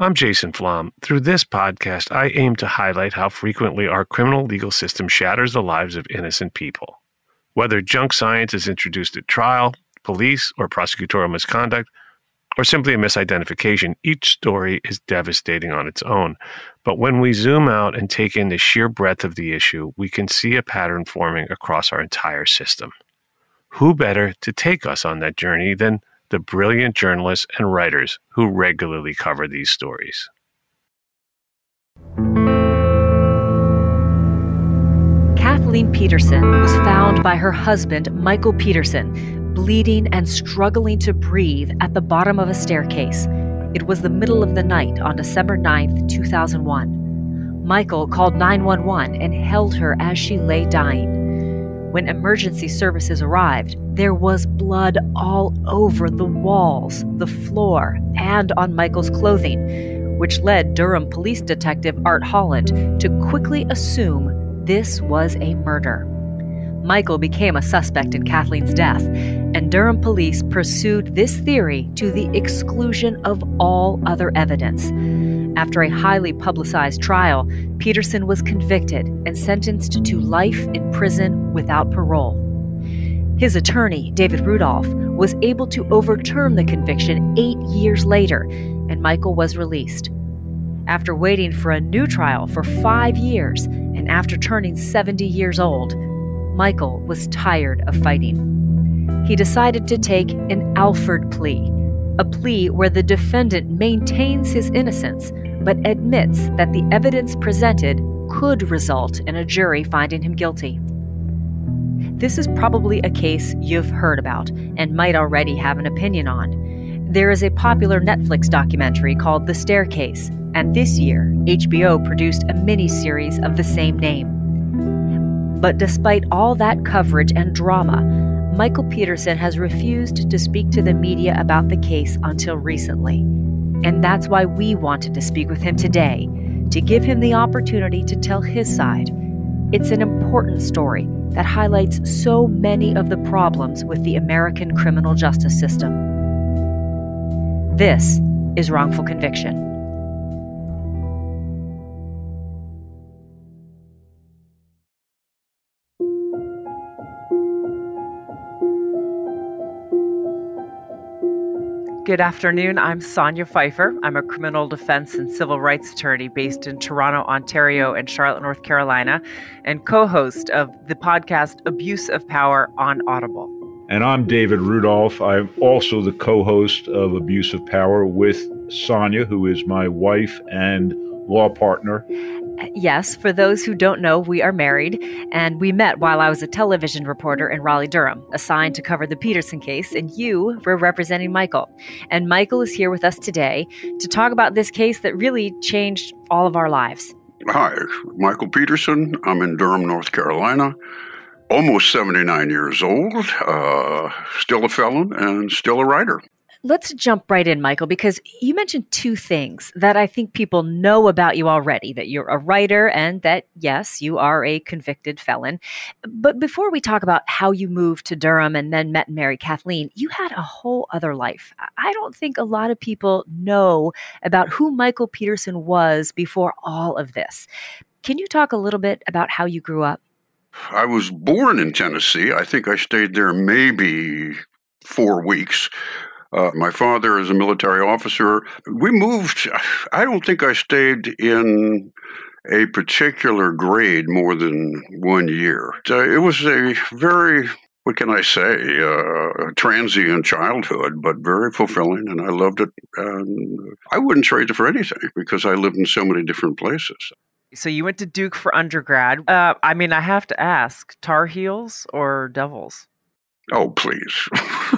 I'm Jason Flom. Through this podcast, I aim to highlight how frequently our criminal legal system shatters the lives of innocent people. Whether junk science is introduced at trial, police, or prosecutorial misconduct, or simply a misidentification, each story is devastating on its own. But when we zoom out and take in the sheer breadth of the issue, we can see a pattern forming across our entire system. Who better to take us on that journey than the brilliant journalists and writers who regularly cover these stories. Kathleen Peterson was found by her husband, Michael Peterson, bleeding and struggling to breathe at the bottom of a staircase. It was the middle of the night on December 9, 2001. Michael called 911 and held her as she lay dying. When emergency services arrived, there was blood all over the walls, the floor, and on Michael's clothing, which led Durham police detective Art Holland to quickly assume this was a murder. Michael became a suspect in Kathleen's death, and Durham police pursued this theory to the exclusion of all other evidence. After a highly publicized trial, Peterson was convicted and sentenced to life in prison without parole. His attorney, David Rudolf, was able to overturn the conviction eight years later, and Michael was released. After waiting for a new trial for five years, and after turning 70 years old, Michael was tired of fighting. He decided to take an Alford plea, a plea where the defendant maintains his innocence but admits that the evidence presented could result in a jury finding him guilty. This is probably a case you've heard about and might already have an opinion on. There is a popular Netflix documentary called The Staircase, and this year, HBO produced a mini-series of the same name. But despite all that coverage and drama, Michael Peterson has refused to speak to the media about the case until recently. And that's why we wanted to speak with him today, to give him the opportunity to tell his side. It's an important story that highlights so many of the problems with the American criminal justice system. This is wrongful conviction. Good afternoon. I'm Sonya Pfeiffer. I'm a criminal defense and civil rights attorney based in Toronto, Ontario, and Charlotte, North Carolina, and co host of the podcast Abuse of Power on Audible. And I'm David Rudolf. I'm also the co host of Abuse of Power with Sonya, who is my wife and law partner. Yes, for those who don't know, we are married, and we met while I was a television reporter in Raleigh, Durham, assigned to cover the Peterson case, and you were representing Michael. And Michael is here with us today to talk about this case that really changed all of our lives. Hi, Michael Peterson. I'm in Durham, North Carolina, almost 79 years old, uh, still a felon, and still a writer. Let's jump right in, Michael, because you mentioned two things that I think people know about you already that you're a writer and that, yes, you are a convicted felon. But before we talk about how you moved to Durham and then met married Kathleen, you had a whole other life. I don't think a lot of people know about who Michael Peterson was before all of this. Can you talk a little bit about how you grew up? I was born in Tennessee. I think I stayed there maybe four weeks. Uh, my father is a military officer. We moved, I don't think I stayed in a particular grade more than one year. Uh, it was a very, what can I say, uh, transient childhood, but very fulfilling, and I loved it. And I wouldn't trade it for anything because I lived in so many different places. So you went to Duke for undergrad. Uh, I mean, I have to ask: Tar Heels or Devils? Oh, please.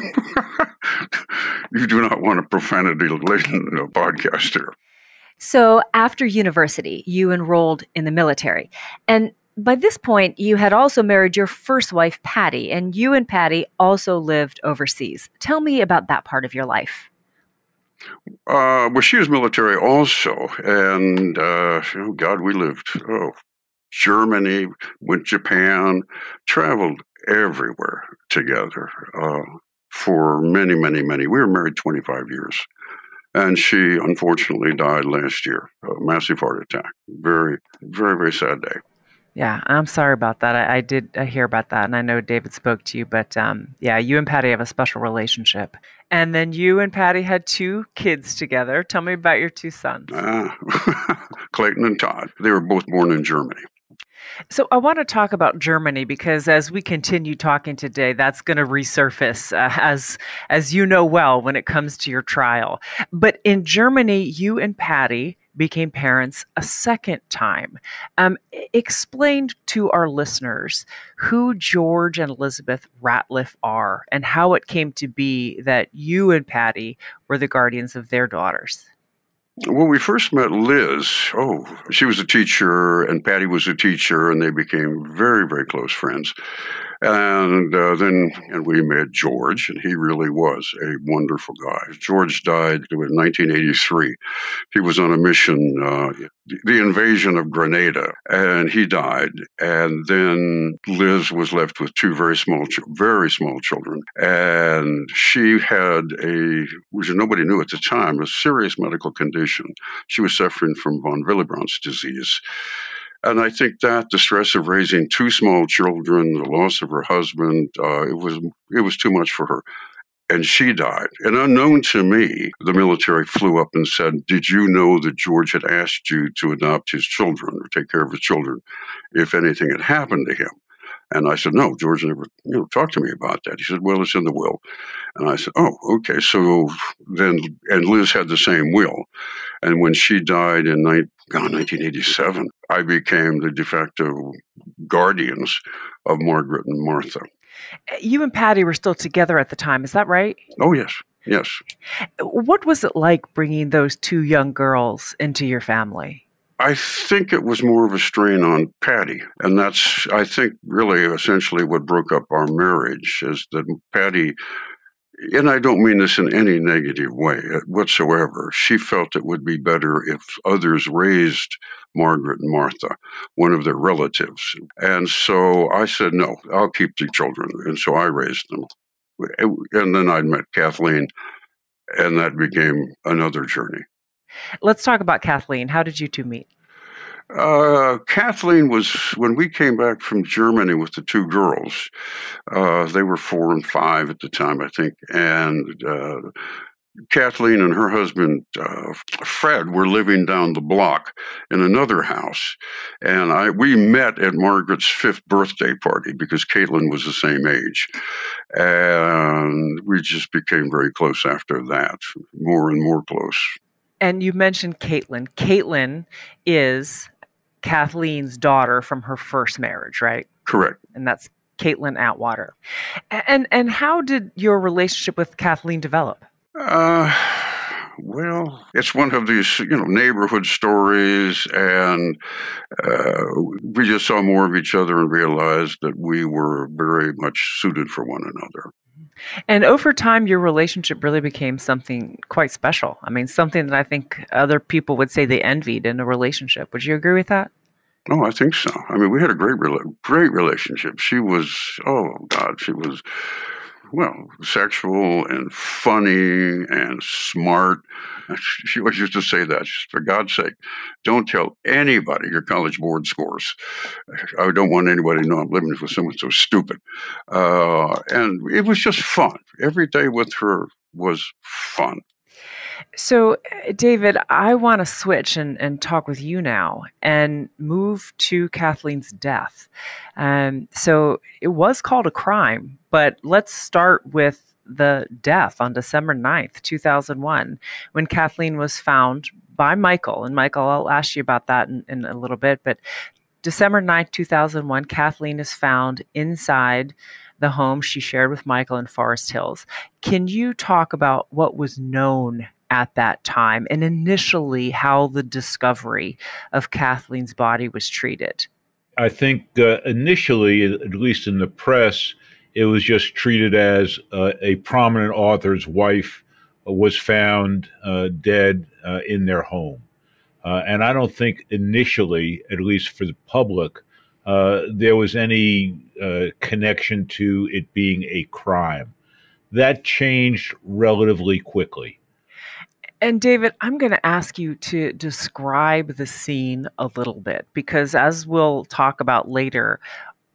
you do not want a profanity laden podcast here. So, after university, you enrolled in the military. And by this point, you had also married your first wife, Patty, and you and Patty also lived overseas. Tell me about that part of your life. Uh, well, she was military also, and uh, oh God, we lived oh Germany, went Japan, traveled everywhere together uh, for many, many, many. We were married 25 years. And she unfortunately died last year, a massive heart attack. Very, very, very sad day. Yeah, I'm sorry about that. I, I did I hear about that, and I know David spoke to you, but um, yeah, you and Patty have a special relationship. And then you and Patty had two kids together. Tell me about your two sons. Uh, Clayton and Todd. They were both born in Germany. So I want to talk about Germany because as we continue talking today, that's going to resurface uh, as as you know well when it comes to your trial. But in Germany, you and Patty became parents a second time. Um, explain to our listeners who George and Elizabeth Ratliff are and how it came to be that you and Patty were the guardians of their daughters. When we first met Liz, oh, she was a teacher and Patty was a teacher, and they became very, very close friends. And uh, then and we met George, and he really was a wonderful guy. George died in 1983. He was on a mission, uh, the invasion of Grenada, and he died. And then Liz was left with two very small, very small children, and she had a, which nobody knew at the time, a serious medical condition. She was suffering from von Willebrand's disease. And I think that the stress of raising two small children, the loss of her husband, uh, it was it was too much for her. And she died. And unknown to me, the military flew up and said, Did you know that George had asked you to adopt his children or take care of his children if anything had happened to him? And I said, no, George never you know, talked to me about that. He said, well, it's in the will. And I said, oh, okay. So then, and Liz had the same will. And when she died in God, 1987, I became the de facto guardians of Margaret and Martha. Uh, you and Patty were still together at the time, is that right? Oh, yes. Yes. What was it like bringing those two young girls into your family? I think it was more of a strain on Patty. And that's, I think, really essentially what broke up our marriage is that Patty, and I don't mean this in any negative way whatsoever, she felt it would be better if others raised Margaret and Martha, one of their relatives. And so I said, no, I'll keep the children. And so I raised them. And then I met Kathleen, and that became another journey. Let's talk about Kathleen. How did you two meet? Uh, Kathleen was when we came back from Germany with the two girls. Uh, they were four and five at the time, I think, and uh, Kathleen and her husband uh, Fred were living down the block in another house, and I we met at Margaret's fifth birthday party because Caitlin was the same age, and we just became very close after that, more and more close. And you mentioned Caitlin. Caitlin is Kathleen's daughter from her first marriage, right? Correct. And that's Caitlin Atwater. And and how did your relationship with Kathleen develop? Uh, well, it's one of these, you know, neighborhood stories, and uh, we just saw more of each other and realized that we were very much suited for one another. And over time, your relationship really became something quite special. I mean, something that I think other people would say they envied in a relationship. Would you agree with that? Oh, I think so. I mean, we had a great, great relationship. She was, oh God, she was well, sexual and funny and smart. She always used to say that, for God's sake, don't tell anybody your college board scores. I don't want anybody to know I'm living with someone so stupid. Uh, and it was just fun. Every day with her was fun. So, David, I want to switch and, and talk with you now and move to Kathleen's death. Um, so, it was called a crime, but let's start with the death on December 9th, 2001, when Kathleen was found by Michael. And, Michael, I'll ask you about that in, in a little bit. But December 9th, 2001, Kathleen is found inside the home she shared with Michael in Forest Hills. Can you talk about what was known at that time and initially how the discovery of Kathleen's body was treated? I think uh, initially, at least in the press, it was just treated as uh, a prominent author's wife was found uh, dead uh, in their home. Uh, and I don't think initially, at least for the public, uh, there was any connection to it being a crime. That changed relatively quickly. And David, I'm going to ask you to describe the scene a little bit because, as we'll talk about later,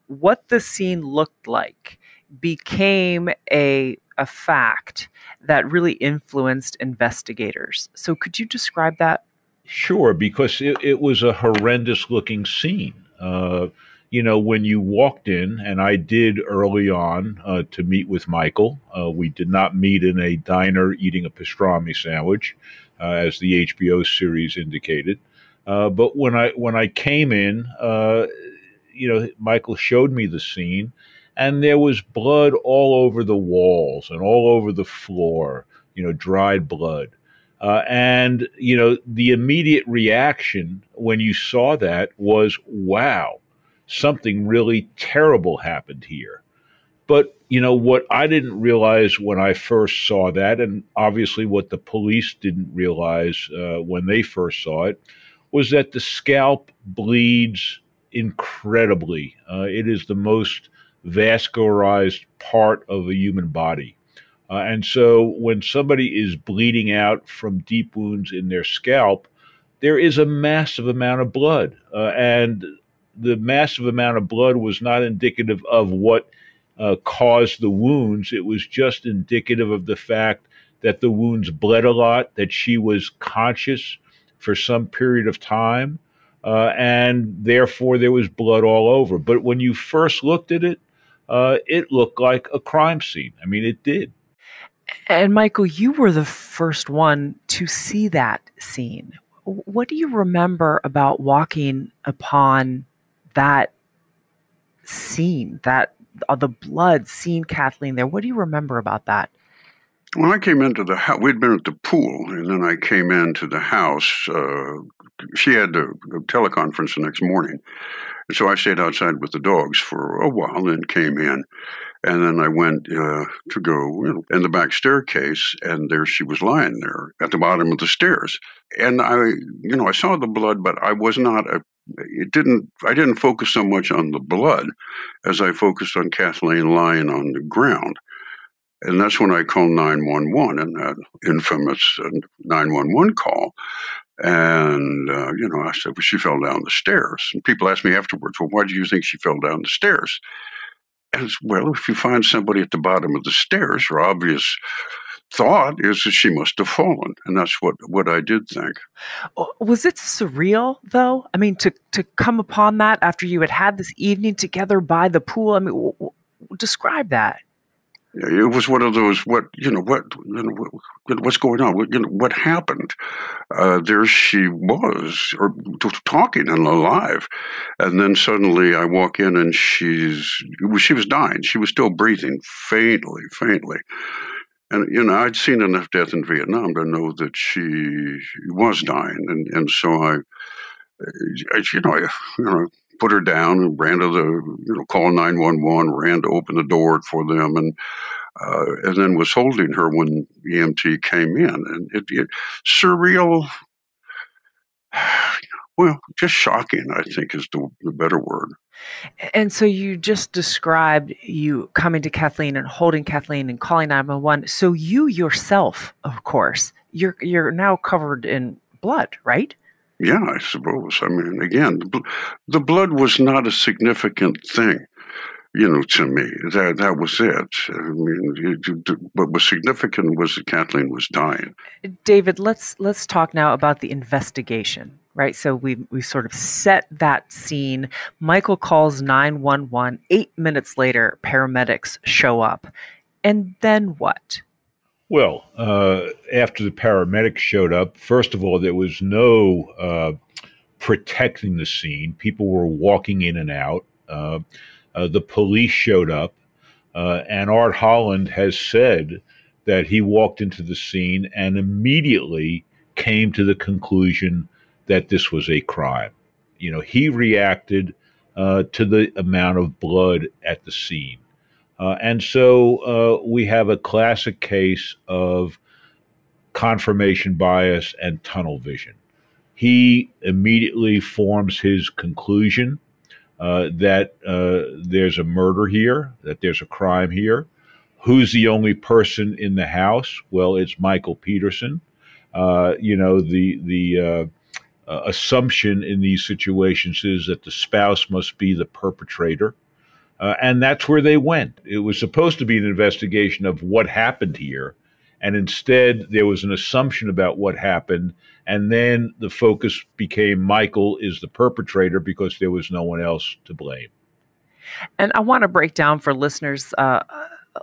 what the scene looked like became a, a fact that really influenced investigators. So, could you describe that? Sure, because it, it was a horrendous looking scene. Uh, you know, when you walked in, and I did early on uh, to meet with Michael, uh, we did not meet in a diner eating a pastrami sandwich, uh, as the HBO series indicated. Uh, but when I when I came in, uh, you know, Michael showed me the scene, and there was blood all over the walls and all over the floor. You know, dried blood. Uh, and you know the immediate reaction when you saw that was wow something really terrible happened here. But, you know, what I didn't realize when I first saw that, and obviously what the police didn't realize uh, when they first saw it, was that the scalp bleeds incredibly. Uh, it is the most vascularized part of a human body. Uh, and so when somebody is bleeding out from deep wounds in their scalp, there is a massive amount of blood. Uh, and the massive amount of blood was not indicative of what uh, caused the wounds. It was just indicative of the fact that the wounds bled a lot, that she was conscious for some period of time, uh, and therefore there was blood all over. But when you first looked at it, uh, it looked like a crime scene. I mean, it did. And Michael, you were the first one to see that scene. What do you remember about walking upon that scene, that uh, the blood, seeing Kathleen there. What do you remember about that? When I came into the house, we'd been at the pool, and then I came into the house. Uh, she had a, a, teleconference the next morning. And so I stayed outside with the dogs for a while and came in. And then I went uh, to go you know, in the back staircase, and there she was lying there at the bottom of the stairs. And I, you know, I saw the blood, but I was not a it didn't I didn't focus so much on the blood as I focused on Kathleen lying on the ground. And that's when I called 911 and that infamous uh, 911 call. And, uh, you know, I said, well, she fell down the stairs. And people asked me afterwards, well, why do you think she fell down the stairs? As well, if you find somebody at the bottom of the stairs, your obvious thought is that she must have fallen, and that's what what I did think. Was it surreal though? I mean, to to come upon that after you had had this evening together by the pool. I mean, w- w- describe that. It was one of those what you know what you know what, what's going on what, you know what happened. Uh, there she was, or talking and alive, and then suddenly I walk in and she's she was dying. She was still breathing faintly, faintly and you know, I'd seen enough death in Vietnam to know that she was dying, and and so I, you know, I, you know, put her down and ran to the, you know, call nine one one, ran to open the door for them, and uh, and then was holding her when EMT came in, and it, it surreal. Well, just shocking, I think, is the, the better word. And so you just described you coming to Kathleen and holding Kathleen and calling 911. So you yourself, of course, you're you're now covered in blood, right? Yeah, I suppose. I mean, again, the, the blood was not a significant thing, you know, to me. That that was it. I mean, it, what was significant was that Kathleen was dying. David, let's let's talk now about the investigation right? So we we sort of set that scene. Michael calls 911. 8 minutes later, paramedics show up. And then what? Well, uh, after the paramedics showed up, first of all, there was no uh, protecting the scene. People were walking in and out. Uh, uh the police showed up, uh, and Art Holland has said that he walked into the scene and immediately came to the conclusion that this was a crime. You know, he reacted uh, to the amount of blood at the scene. Uh, and so uh, we have a classic case of confirmation bias and tunnel vision. He immediately forms his conclusion uh, that uh, there's a murder here, that there's a crime here. Who's the only person in the house? Well, it's Michael Peterson. Uh, you know, the the uh, assumption in these situations is that the spouse must be the perpetrator. Uh, and that's where they went. It was supposed to be an investigation of what happened here. And instead, there was an assumption about what happened. And then the focus became Michael is the perpetrator because there was no one else to blame. And I want to break down for listeners uh,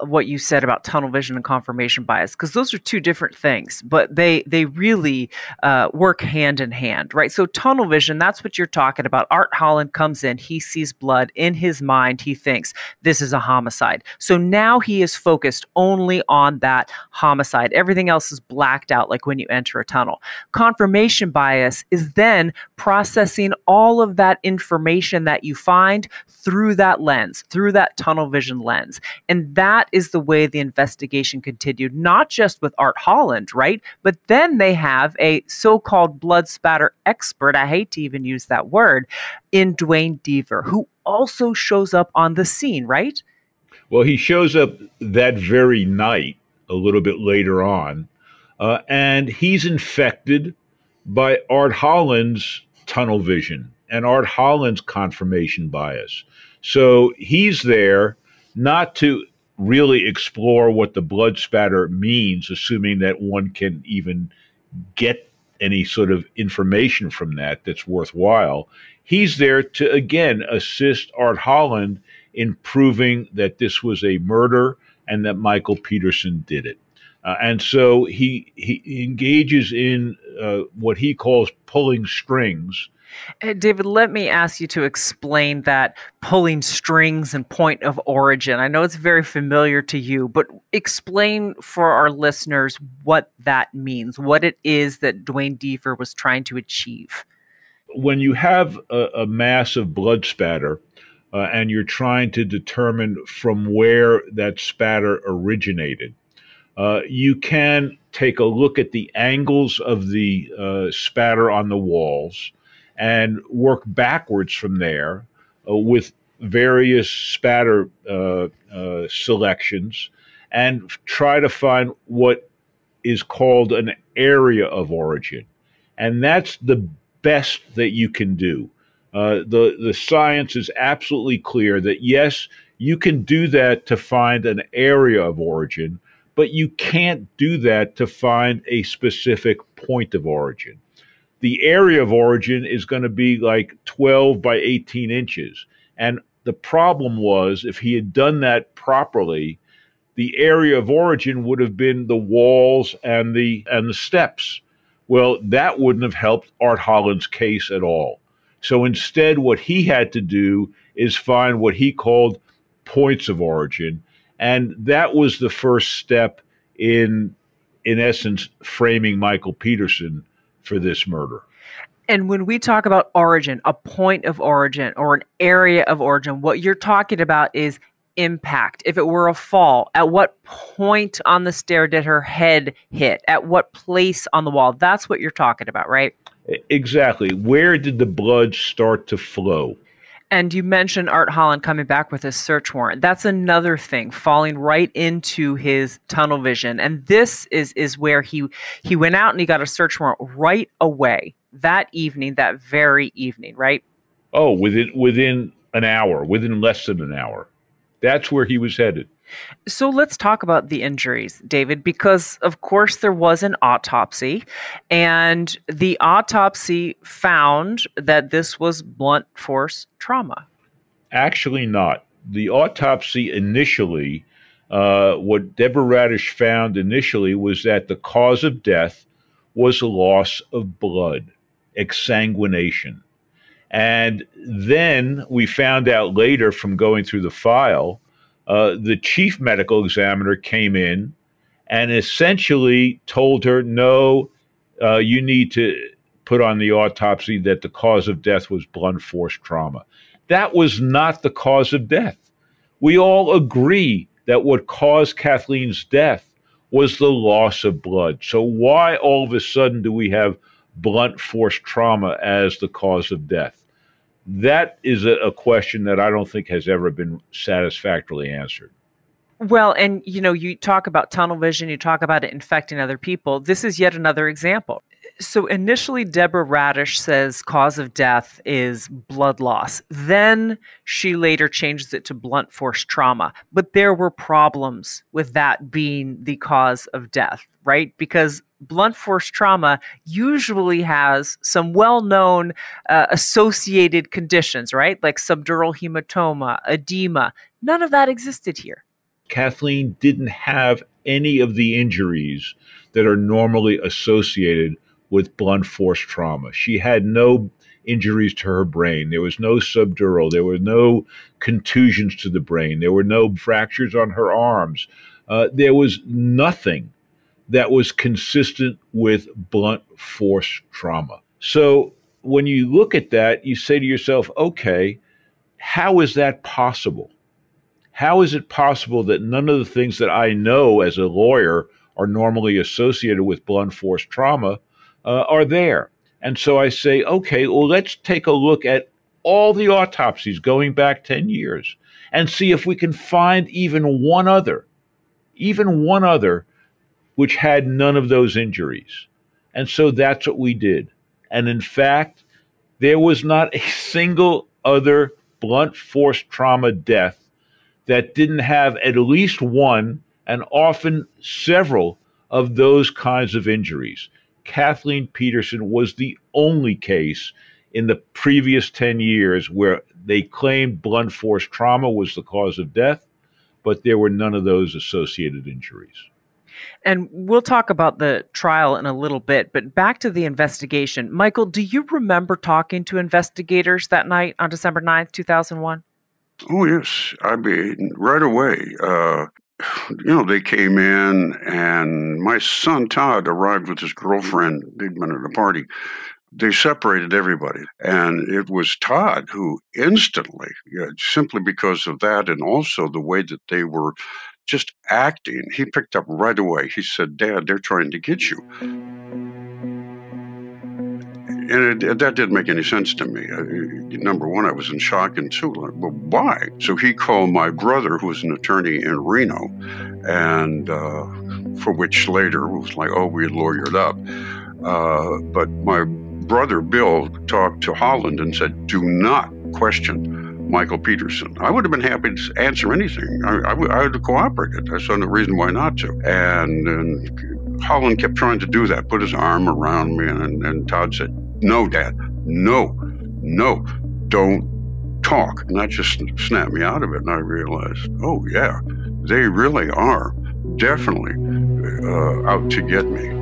what you said about tunnel vision and confirmation bias because those are two different things but they they really uh, work hand in hand right? So tunnel vision that's what you're talking about. Art holland comes in he sees blood in his mind he thinks this is a homicide. So now he is focused only on that homicide. Everything else is blacked out like when you enter a tunnel. Confirmation bias is then processing all of that information that you find through that lens through that tunnel vision lens. And that that is the way the investigation continued, not just with Art Holland, right? But then they have a so called blood spatter expert, I hate to even use that word, in Duane Deaver, who also shows up on the scene, right? Well, he shows up that very night, a little bit later on, uh, and he's infected by Art Holland's tunnel vision and Art Holland's confirmation bias. So he's there not to really explore what the blood spatter means, assuming that one can even get any sort of information from that that's worthwhile. He's there to, again, assist Art Holland in proving that this was a murder and that Michael Peterson did it. Uh, and so he, he engages in uh, what he calls pulling strings uh, David, let me ask you to explain that pulling strings and point of origin. I know it's very familiar to you, but explain for our listeners what that means, what it is that Duane Deaver was trying to achieve. When you have a, a massive blood spatter, uh, and you're trying to determine from where that spatter originated, uh, you can take a look at the angles of the uh, spatter on the walls and work backwards from there uh, with various spatter uh, uh, selections and try to find what is called an area of origin. And that's the best that you can do. Uh, the, the science is absolutely clear that yes, you can do that to find an area of origin, but you can't do that to find a specific point of origin the area of origin is going to be like 12 by 18 inches. And the problem was if he had done that properly, the area of origin would have been the walls and the and the steps. Well, that wouldn't have helped Art Holland's case at all. So instead, what he had to do is find what he called points of origin. And that was the first step in in essence framing Michael Peterson for this murder. And when we talk about origin, a point of origin or an area of origin, what you're talking about is impact. If it were a fall, at what point on the stair did her head hit? At what place on the wall? That's what you're talking about, right? Exactly. Where did the blood start to flow? And you mentioned Art Holland coming back with his search warrant. That's another thing, falling right into his tunnel vision. And this is is where he he went out and he got a search warrant right away that evening, that very evening, right? Oh, within within an hour, within less than an hour. That's where he was headed. So let's talk about the injuries, David, because of course there was an autopsy, and the autopsy found that this was blunt force trauma. Actually, not. The autopsy initially, uh, what Deborah Radisch found initially was that the cause of death was a loss of blood, exsanguination. And then we found out later from going through the file uh, the chief medical examiner came in and essentially told her, no, uh, you need to put on the autopsy that the cause of death was blunt force trauma. That was not the cause of death. We all agree that what caused Kathleen's death was the loss of blood. So, why all of a sudden do we have blunt force trauma as the cause of death? That is a, a question that I don't think has ever been satisfactorily answered. Well, and you know, you talk about tunnel vision, you talk about it infecting other people. This is yet another example. So initially, Deborah Radisch says cause of death is blood loss. Then she later changes it to blunt force trauma. But there were problems with that being the cause of death, right? Because blunt force trauma usually has some well known uh, associated conditions, right? Like subdural hematoma, edema. None of that existed here. Kathleen didn't have any of the injuries that are normally associated with blunt force trauma. She had no injuries to her brain. There was no subdural. There were no contusions to the brain. There were no fractures on her arms. Uh, there was nothing that was consistent with blunt force trauma. So when you look at that, you say to yourself, okay, how is that possible? How is it possible that none of the things that I know as a lawyer are normally associated with blunt force trauma uh, are there? And so I say, okay, well, let's take a look at all the autopsies going back 10 years and see if we can find even one other, even one other which had none of those injuries. And so that's what we did. And in fact, there was not a single other blunt force trauma death that didn't have at least one and often several of those kinds of injuries. Kathleen Peterson was the only case in the previous 10 years where they claimed blunt force trauma was the cause of death, but there were none of those associated injuries. And we'll talk about the trial in a little bit, but back to the investigation. Michael, do you remember talking to investigators that night on December 9th, 2001? Oh, yes. I mean, right away. Uh, you know, they came in, and my son Todd arrived with his girlfriend. They'd been at a party. They separated everybody. And it was Todd who instantly, yeah, simply because of that, and also the way that they were just acting, he picked up right away. He said, Dad, they're trying to get you. And it, that didn't make any sense to me. Uh, number one, I was in shock, and two, like, well, why? So he called my brother, who was an attorney in Reno, and uh, for which later was like, oh, we lawyered up. Uh, but my brother Bill talked to Holland and said, do not question Michael Peterson. I would have been happy to answer anything. I, would have cooperated. I saw no reason why not to. And, and Holland kept trying to do that, put his arm around me, and, and Todd said, No, Dad, no, no, don't talk. And that just snapped me out of it. And I realized, oh, yeah, they really are definitely uh, out to get me.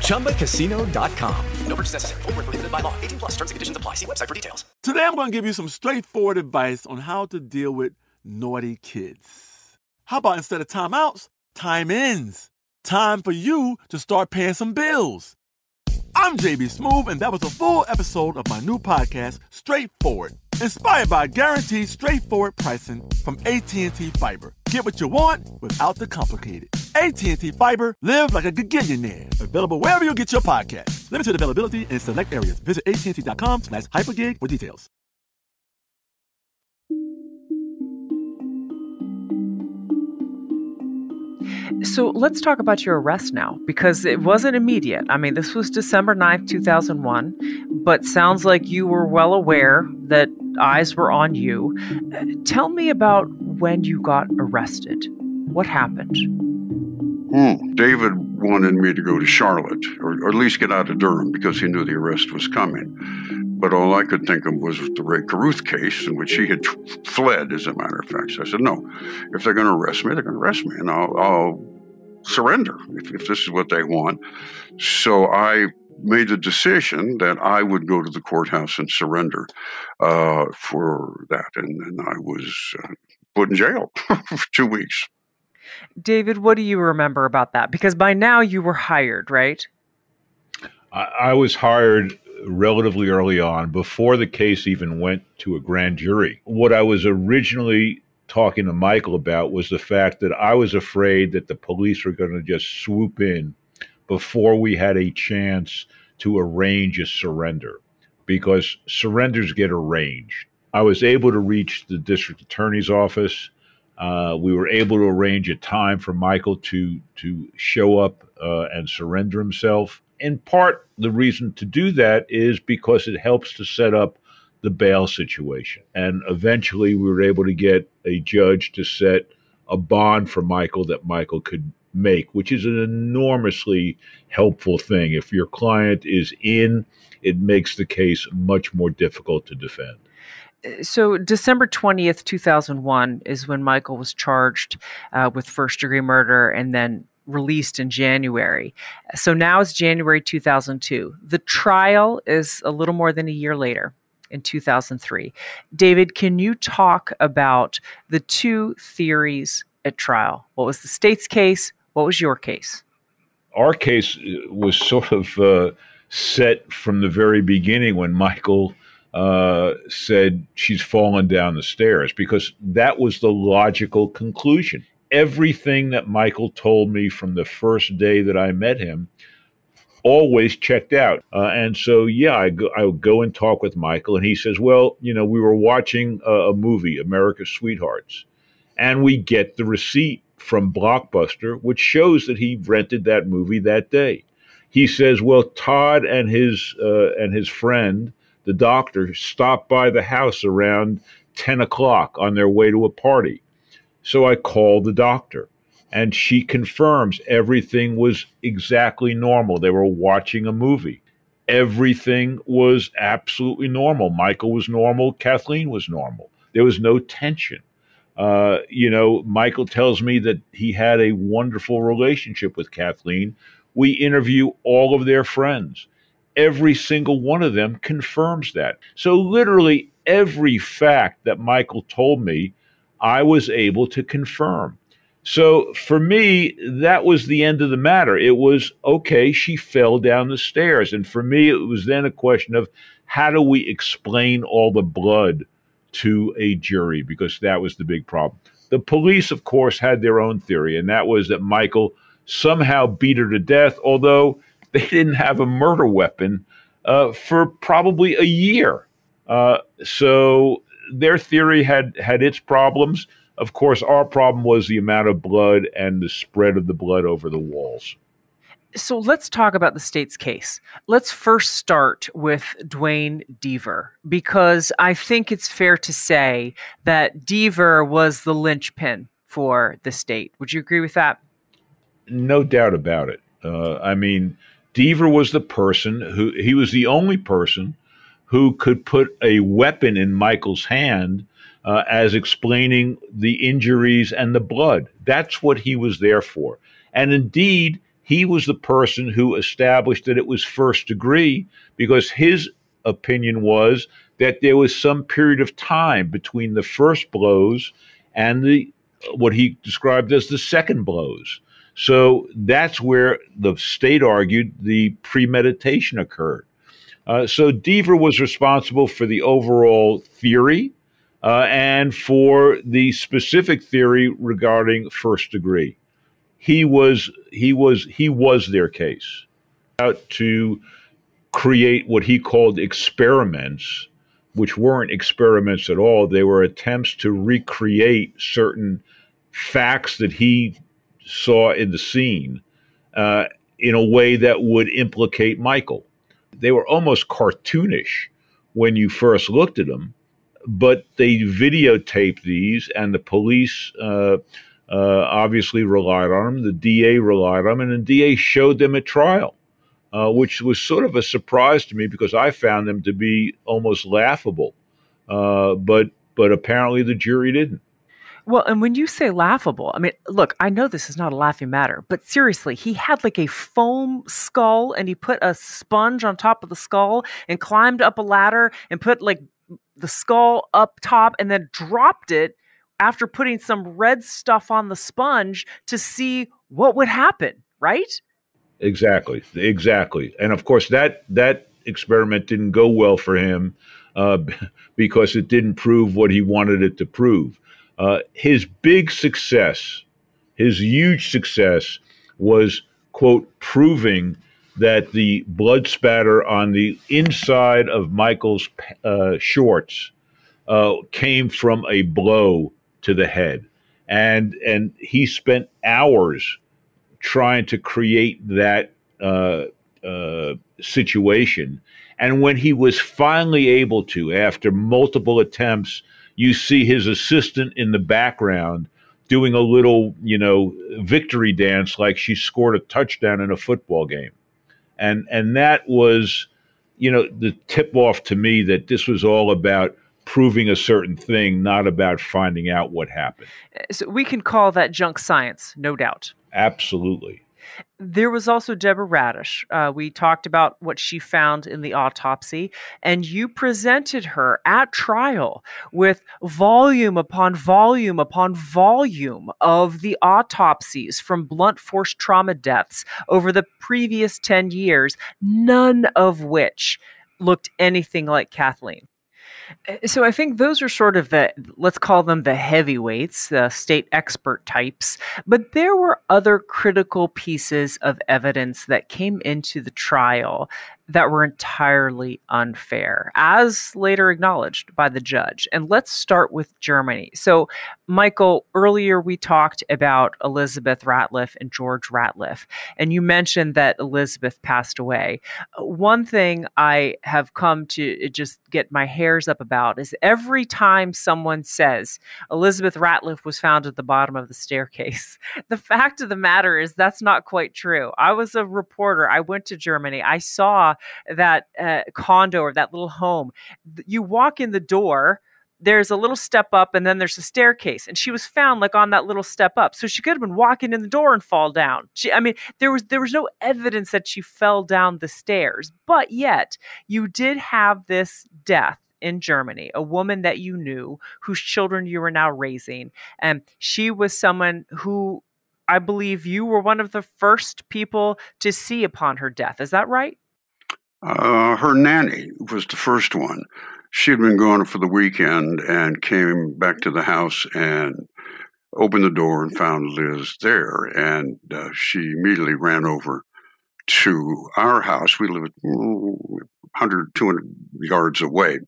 ChumbaCasino.com. No purchase necessary. Full prohibited by law. 18 plus terms and conditions apply. See website for details. Today I'm going to give you some straightforward advice on how to deal with naughty kids. How about instead of timeouts, time ins? Time for you to start paying some bills. I'm JB Smoove, and that was a full episode of my new podcast, Straightforward, inspired by guaranteed straightforward pricing from AT&T Fiber. Get what you want without the complicated. AT&T Fiber, live like a gigillionaire. Available wherever you get your podcast. Limited availability in select areas. Visit AT&T.com slash hypergig for details. So let's talk about your arrest now, because it wasn't immediate. I mean, this was December 9th, 2001, but sounds like you were well aware that eyes were on you. Tell me about when you got arrested. What happened? Hmm. David wanted me to go to Charlotte, or, or, at least get out of Durham, because he knew the arrest was coming. But all I could think of was the Rae Carruth case, in which he had fled, as a matter of fact. So I said, no, if they're going to arrest me, they're going to arrest me, and I'll, I'll surrender if, if this is what they want. So I made the decision that I would go to the courthouse and surrender uh, for that. And, and I was uh, put in jail for two weeks. David, what do you remember about that? Because by now you were hired, right? I, I was hired relatively early on, before the case even went to a grand jury. What I was originally talking to Michael about was the fact that I was afraid that the police were going to just swoop in before we had a chance to arrange a surrender because surrenders get arranged. I was able to reach the district attorney's office. Uh, we were able to arrange a time for Michael to to show up uh, and surrender himself. In part, the reason to do that is because it helps to set up the bail situation. And eventually, we were able to get a judge to set a bond for Michael that Michael could make, which is an enormously helpful thing. If your client is in, it makes the case much more difficult to defend. So, December 20th, 2001 is when Michael was charged uh, with first degree murder and then released in January. So now it's January 2002. The trial is a little more than a year later in 2003. David, can you talk about the two theories at trial? What was the state's case? What was your case? Our case was sort of uh, set from the very beginning when Michael uh, said she's fallen down the stairs because that was the logical conclusion. Everything that Michael told me from the first day that I met him always checked out. Uh, and so, yeah, I go, I would go and talk with Michael, and he says, Well, you know, we were watching a, a movie, America's Sweethearts, and we get the receipt from Blockbuster, which shows that he rented that movie that day. He says, Well, Todd and his, uh, and his friend, the doctor, stopped by the house around 10 o'clock on their way to a party. So I called the doctor and she confirms everything was exactly normal. They were watching a movie. Everything was absolutely normal. Michael was normal. Kathleen was normal. There was no tension. Uh, you know, Michael tells me that he had a wonderful relationship with Kathleen. We interview all of their friends. Every single one of them confirms that. So, literally, every fact that Michael told me, I was able to confirm. So for me, that was the end of the matter. It was okay, she fell down the stairs. And for me, it was then a question of how do we explain all the blood to a jury? Because that was the big problem. The police, of course, had their own theory, and that was that Michael somehow beat her to death, although they didn't have a murder weapon uh, for probably a year. Uh, so their theory had had its problems. Of course, our problem was the amount of blood and the spread of the blood over the walls. So let's talk about the state's case. Let's first start with Duane Deaver, because I think it's fair to say that Deaver was the linchpin for the state. Would you agree with that? No doubt about it. Uh, I mean, Deaver was the person who, he was the only person who could put a weapon in Michael's hand uh, as explaining the injuries and the blood. That's what he was there for. And indeed, he was the person who established that it was first degree because his opinion was that there was some period of time between the first blows and the what he described as the second blows. So that's where the state argued the premeditation occurred. Uh, so Deaver was responsible for the overall theory uh, and for the specific theory regarding first degree he was he was he was their case. Out to create what he called experiments which weren't experiments at all. They were attempts to recreate certain facts that he saw in the scene uh, in a way that would implicate michael. They were almost cartoonish when you first looked at them but they videotaped these and the police uh, obviously relied on them. The DA relied on them, and the DA showed them at trial, uh, which was sort of a surprise to me because I found them to be almost laughable. Uh, but but apparently the jury didn't. Well, and when you say laughable, I mean, look, I know this is not a laughing matter, but seriously, he had like a foam skull and he put a sponge on top of the skull and climbed up a ladder and put like the skull up top and then dropped it after putting some red stuff on the sponge to see what would happen, right? Exactly, exactly. And of course, that that experiment didn't go well for him uh, because it didn't prove what he wanted it to prove. Uh, his big success, his huge success, was quote proving that the blood spatter on the inside of Michael's uh, shorts uh, came from a blow to the head. And and he spent hours trying to create that uh, uh, situation. And when he was finally able to, after multiple attempts, you see his assistant in the background doing a little, you know, victory dance like she scored a touchdown in a football game. And and that was, you know, the tip off to me that this was all about proving a certain thing, not about finding out what happened. So we can call that junk science, no doubt. Absolutely. There was also Deborah Radisch. Uh, we talked about what she found in the autopsy, and you presented her at trial with volume upon volume upon volume of the autopsies from blunt force trauma deaths over the previous 10 years, none of which looked anything like Kathleen. Uh, so I think those are sort of the let's call them the heavyweights, the state expert types. But there were other critical pieces of evidence that came into the trial that were entirely unfair, as later acknowledged by the judge. And let's start with Germany. So, Michael, earlier we talked about Elizabeth Ratliff and George Ratliff, and you mentioned that Elizabeth passed away. One thing I have come to just get my hairs up about is every time someone says Elizabeth Ratliff was found at the bottom of the staircase, the fact of the matter is that's not quite true. I was a reporter, I went to Germany, I saw that uh, condo or that little home. You walk in the door, there's a little step up and then there's a staircase and she was found like on that little step up so she could have been walking in the door and fall down she i mean there was there was no evidence that she fell down the stairs but yet you did have this death in Germany, a woman that you knew, whose children you were now raising. And she was someone who I believe you were one of the first people to see upon her death. Is that right? Uh, her nanny was the first one. She had been gone for the weekend and came back to the house and opened the door and found Liz there. And uh, she immediately ran over to our house. We live 100, 200 yards away.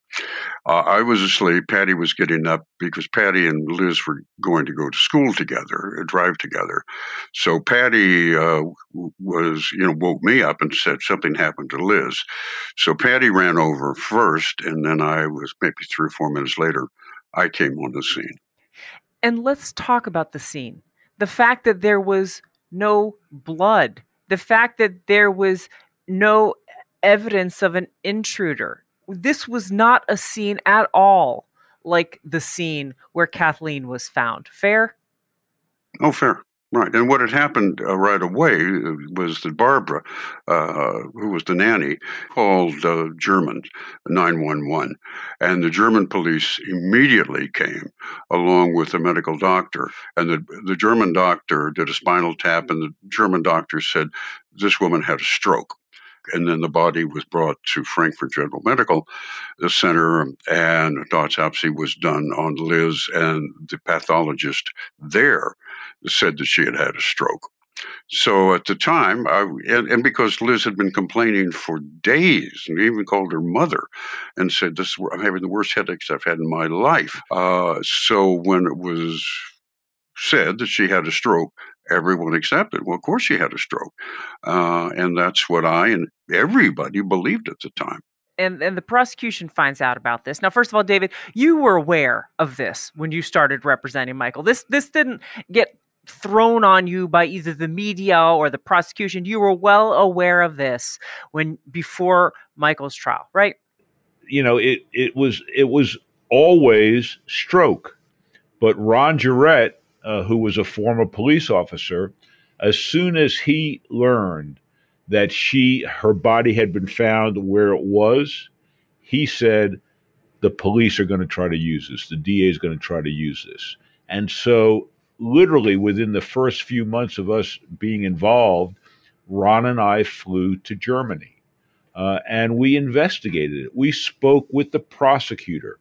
Uh, I was asleep. Patty was getting up because Patty and Liz were going to go to school together, uh, drive together. So Patty uh, was, you know, woke me up and said something happened to Liz. So Patty ran over first, and then I was maybe three or four minutes later, I came on the scene. And let's talk about the scene. The fact that there was no blood the fact that there was no evidence of an intruder. This was not a scene at all like the scene where Kathleen was found. Fair? Oh, fair. Right. And what had happened uh, right away uh, was that Barbara, uh, who was the nanny, called uh, German 911. And the German police immediately came along with the medical doctor. And the, the German doctor did a spinal tap, and the German doctor said, This woman had a stroke and then the body was brought to Frankfurt General Medical Center, and autopsy was done on Liz, and the pathologist there said that she had had a stroke. So at the time, I, and, and, because Liz had been complaining for days, and even called her mother and said, "This I'm having the worst headaches I've had in my life." Uh, so when it was said that she had a stroke, everyone accepted. Well, of course she had a stroke, uh, and that's what I and everybody believed at the time and and the prosecution finds out about this. Now, first of all, David, you were aware of this when you started representing Michael. This this didn't get thrown on you by either the media or the prosecution. You were well aware of this when before Michael's trial, right? You know, it it was it was always stroke. But Ron Guerette, uh, who was a former police officer, as soon as he learned that she her body had been found where it was, he said the police are going to try to use this. The DA is going to try to use this. And so literally within the first few months of us being involved, Ron and I flew to Germany. Uh, and we investigated it. We spoke with the prosecutor.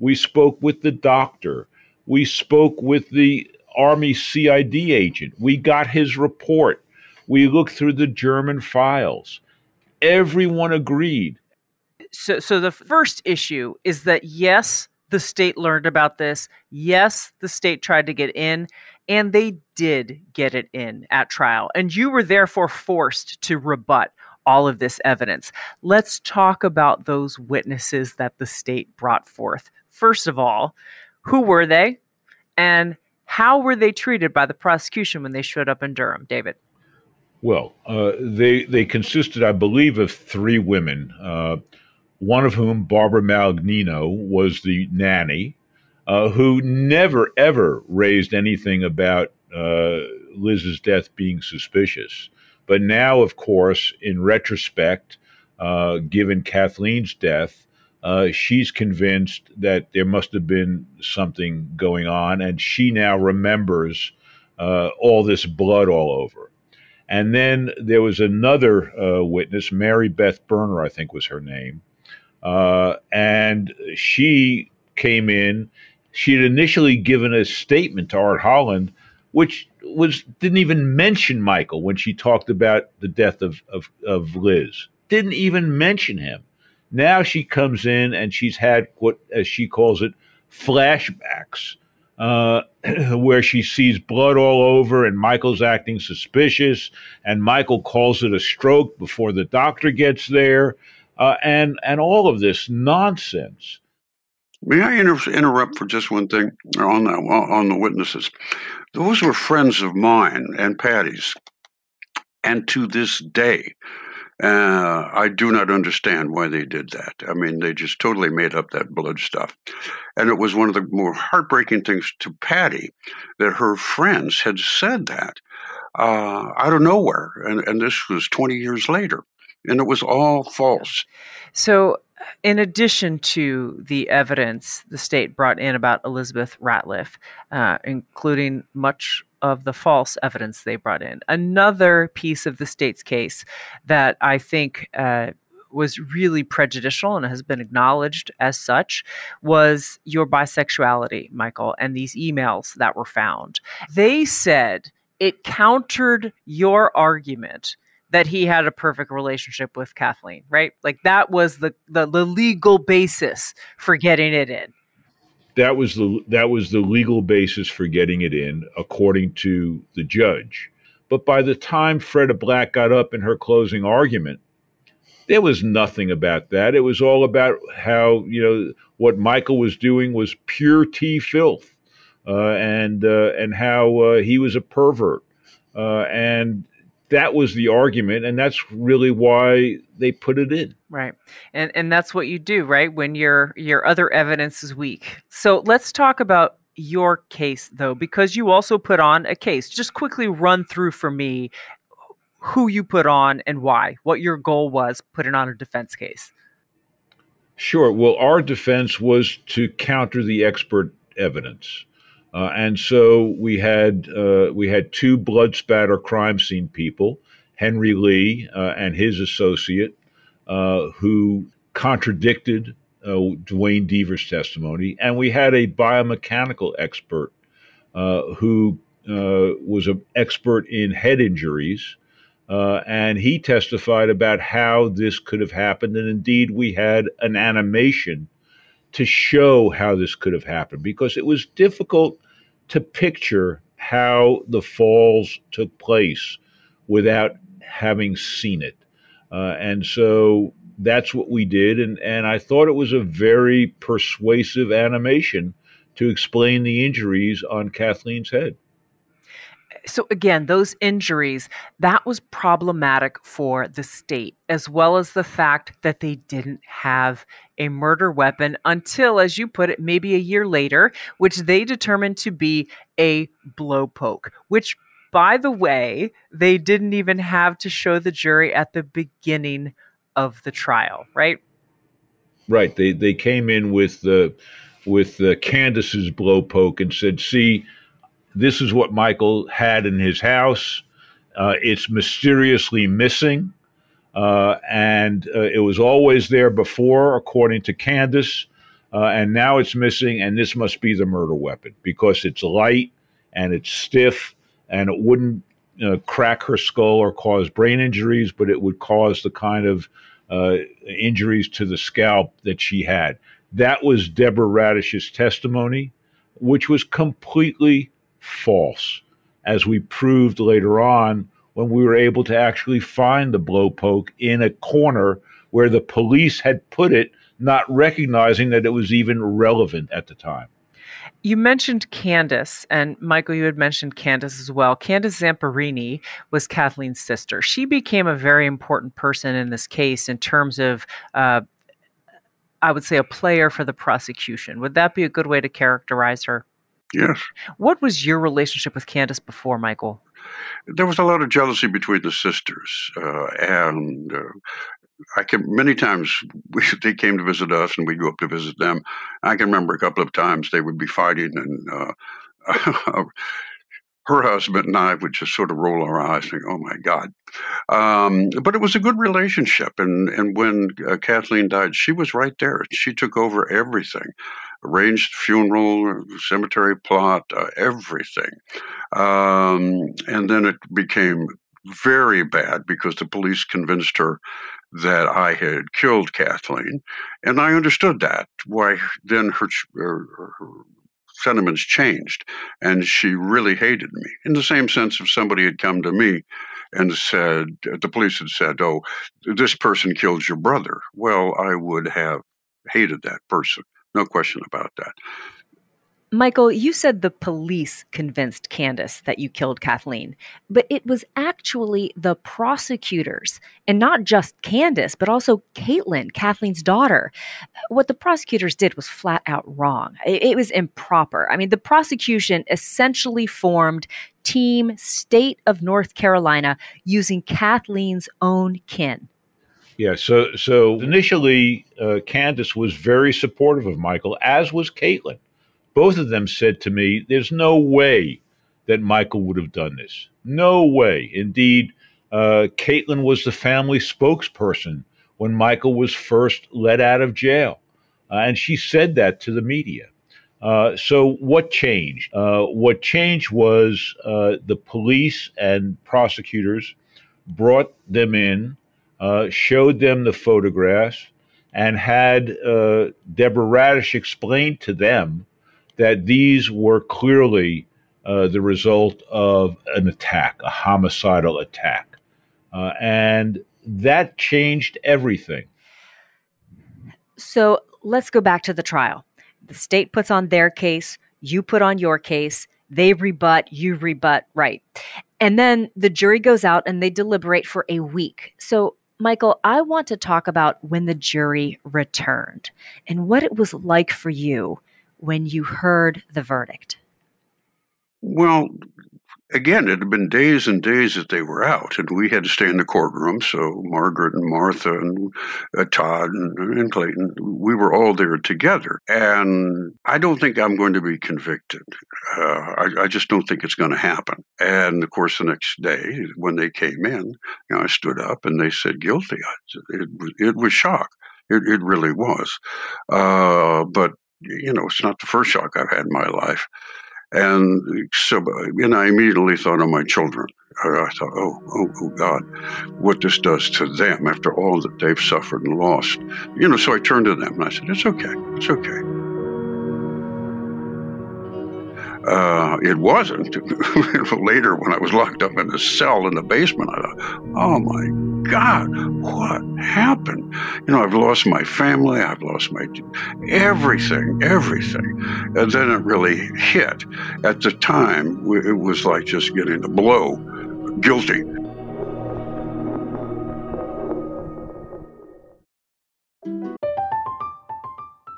We spoke with the doctor. We spoke with the Army CID agent. We got his report. We looked through the German files. Everyone agreed. So, so the first issue is that yes, the state learned about this. Yes, the state tried to get in, and they did get it in at trial. And you were therefore forced to rebut all of this evidence. Let's talk about those witnesses that the state brought forth. First of all, who were they? And how were they treated by the prosecution when they showed up in Durham, David? Well, uh, they they consisted, I believe, of three women. Uh, one of whom, Barbara Malagnino, was the nanny, uh, who never ever raised anything about uh, Liz's death being suspicious. But now, of course, in retrospect, uh, given Kathleen's death, uh, she's convinced that there must have been something going on, and she now remembers uh, all this blood all over. And then there was another uh, witness, Mary Beth Berner, I think was her name, uh, and she came in. She had initially given a statement to Art Holland, which was didn't even mention Michael when she talked about the death of, of, of Liz. Didn't even mention him. Now she comes in and she's had what, as she calls it, flashbacks, uh, where she sees blood all over and Michael's acting suspicious, and Michael calls it a stroke before the doctor gets there uh, and and all of this nonsense. May I inter- interrupt for just one thing on the, on the witnesses? Those were friends of mine and Patty's, and to this day, uh, I do not understand why they did that. I mean, they just totally made up that blood stuff. And it was one of the more heartbreaking things to Patty that her friends had said that uh, out of nowhere. And, and this was 20 years later and it was all false. So, in addition to the evidence the state brought in about Elizabeth Ratliff, uh, including much of the false evidence they brought in, another piece of the state's case that I think uh, was really prejudicial and has been acknowledged as such was your bisexuality, Michael, and these emails that were found. They said it countered your argument that he had a perfect relationship with Kathleen, right? Like that was the, the, the legal basis for getting it in. That was the that was the legal basis for getting it in, according to the judge. But by the time Freda Black got up in her closing argument, there was nothing about that. It was all about how you know what Michael was doing was pure T filth, uh, and uh, and how uh, he was a pervert, uh, and that was the argument, and that's really why they put it in. Right, and and that's what you do, right? When your your other evidence is weak. So let's talk about your case though, because you also put on a case. Just quickly run through for me who you put on and why. What your goal was putting on a defense case. Sure. Well, our defense was to counter the expert evidence. Uh, and so we had uh, we had two blood spatter crime scene people, Henry Lee uh, and his associate, uh, who contradicted uh, Duane Deaver's testimony, and we had a biomechanical expert uh, who was an expert in head injuries. and he testified about how this could have happened. And indeed, we had an animation to show how this could have happened because it was difficult to picture how the falls took place without having seen it. Uh, and so that's what we did. And, and I thought it was a very persuasive animation to explain the injuries on Kathleen's head so again, those injuries, that was problematic for the state, as well as the fact that they didn't have a murder weapon until, as you put it, maybe a year later, which they determined to be a blowpoke, which by the way, they didn't even have to show the jury at the beginning of the trial, right? Right. They they came in with the with the Candace's blowpoke and said, "See, this is what Michael had in his house. Uh, it's mysteriously missing, uh, and uh, it was always there before, according to Candace, uh, and now it's missing. And this must be the murder weapon because it's light and it's stiff, and it wouldn't uh, crack her skull or cause brain injuries, but it would cause the kind of uh, injuries to the scalp that she had. That was Deborah Radisch's testimony, which was completely false, as we proved later on when we were able to actually find the blowpoke in a corner where the police had put it, not recognizing that it was even relevant at the time. You mentioned Candace, and Michael, you had mentioned Candace as well. Candace Zamperini was Kathleen's sister. She became a very important person in this case in terms of, uh, I would say, a player for the prosecution. Would that be a good way to characterize her? Yes. What was your relationship with Candace before, Michael? There was a lot of jealousy between the sisters, uh, and uh, I can many times we, they came to visit us, and we'd go up to visit them. I can remember a couple of times they would be fighting, and uh, her husband and I would just sort of roll our eyes, and think, "Oh my God!" Um, but it was a good relationship, and and when uh, Kathleen died, she was right there. She took over everything arranged funeral, cemetery plot, uh, everything. Um, and then it became very bad because the police convinced her that I had killed Kathleen. And I understood that. Why then her, her, her sentiments changed and she really hated me in the same sense if somebody had come to me and said the police had said oh this person killed your brother well i would have hated that person no question about that. Michael, you said the police convinced Candace that you killed Kathleen, but it was actually the prosecutors, and not just Candace, but also Caitlin, Kathleen's daughter. What the prosecutors did was flat out wrong. It, was improper. I mean, the prosecution essentially formed Team State of North Carolina using Kathleen's own kin. Yeah, so so initially, uh, Candace was very supportive of Michael, as was Caitlin. Both of them said to me, "There's no way that Michael would have done this. No way." Indeed, uh, Caitlin was the family spokesperson when Michael was first let out of jail. Uh, and she said that to the media. Uh, so, what changed? Uh, what changed was uh, the police and prosecutors brought them in, uh, showed them the photographs, and had uh, Deborah Radisch explain to them that these were clearly the result of an attack, a homicidal attack. and that changed everything. So, let's go back to the trial. The state puts on their case, you put on your case, they rebut, you rebut, right. And then the jury goes out and they deliberate for a week. So, Michael, I want to talk about when the jury returned and what it was like for you when you heard the verdict. Well, again, it had been days and days that they were out, and we had to stay in the courtroom. So Margaret and Martha and uh, Todd and, and, Clayton, we were all there together. And I don't think I'm going to be convicted. Uh, I, I, just don't think it's going to happen. And of course, the next day when they came in, you know, I stood up and they said guilty. It, it was shock. It, it really was. Uh, but you know, it's not the first shock I've had in my life. And so, and I immediately thought of my children. I thought, oh, oh, oh, God, what this does to them after all that they've suffered and lost. You know, so I turned to them and I said, it's okay, it's okay. Uh, it wasn't. Later, when I was locked up in a cell in the basement, I thought, oh my God, what happened? You know, I've lost my family, I've lost my everything, everything. And then it really hit. At the time, it was like just getting the blow guilty.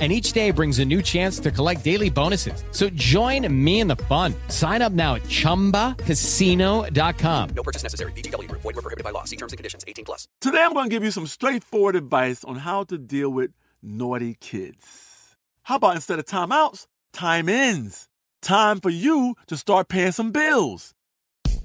and each day brings a new chance to collect daily bonuses. So join me in the fun. Sign up now at ChumbaCasino.com. No purchase necessary. VGW. Void were prohibited by law. See terms and conditions. 18 plus. Today I'm going to give you some straightforward advice on how to deal with naughty kids. How about instead of timeouts, time ins? Time for you to start paying some bills.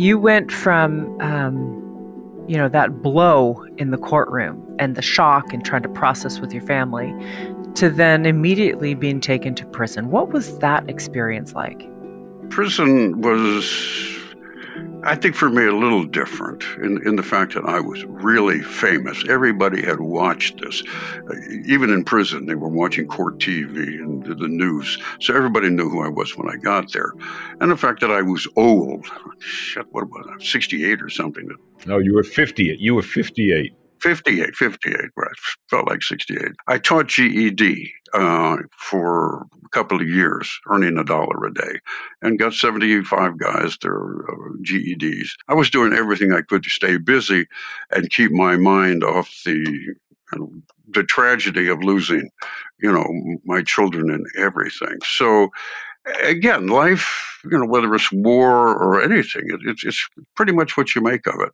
you went from um, you know that blow in the courtroom and the shock and trying to process with your family to then immediately being taken to prison. What was that experience like? Prison was I think for me, a little different in, in the fact that I was really famous. Everybody had watched this. Uh, even in prison, they were watching court TV and the news. So everybody knew who I was when I got there. And the fact that I was old, shit, what was I, 68 or something? No, you were 58. You were 58. 58, 58, right. Felt like 68. I taught GED uh, for a couple of years, earning a dollar a day, and got 75 guys their uh, GEDs. I was doing everything I could to stay busy and keep my mind off the the tragedy of losing, you know, my children and everything. So again, life, you know, whether it's war or anything, it, it's, it's pretty much what you make of it.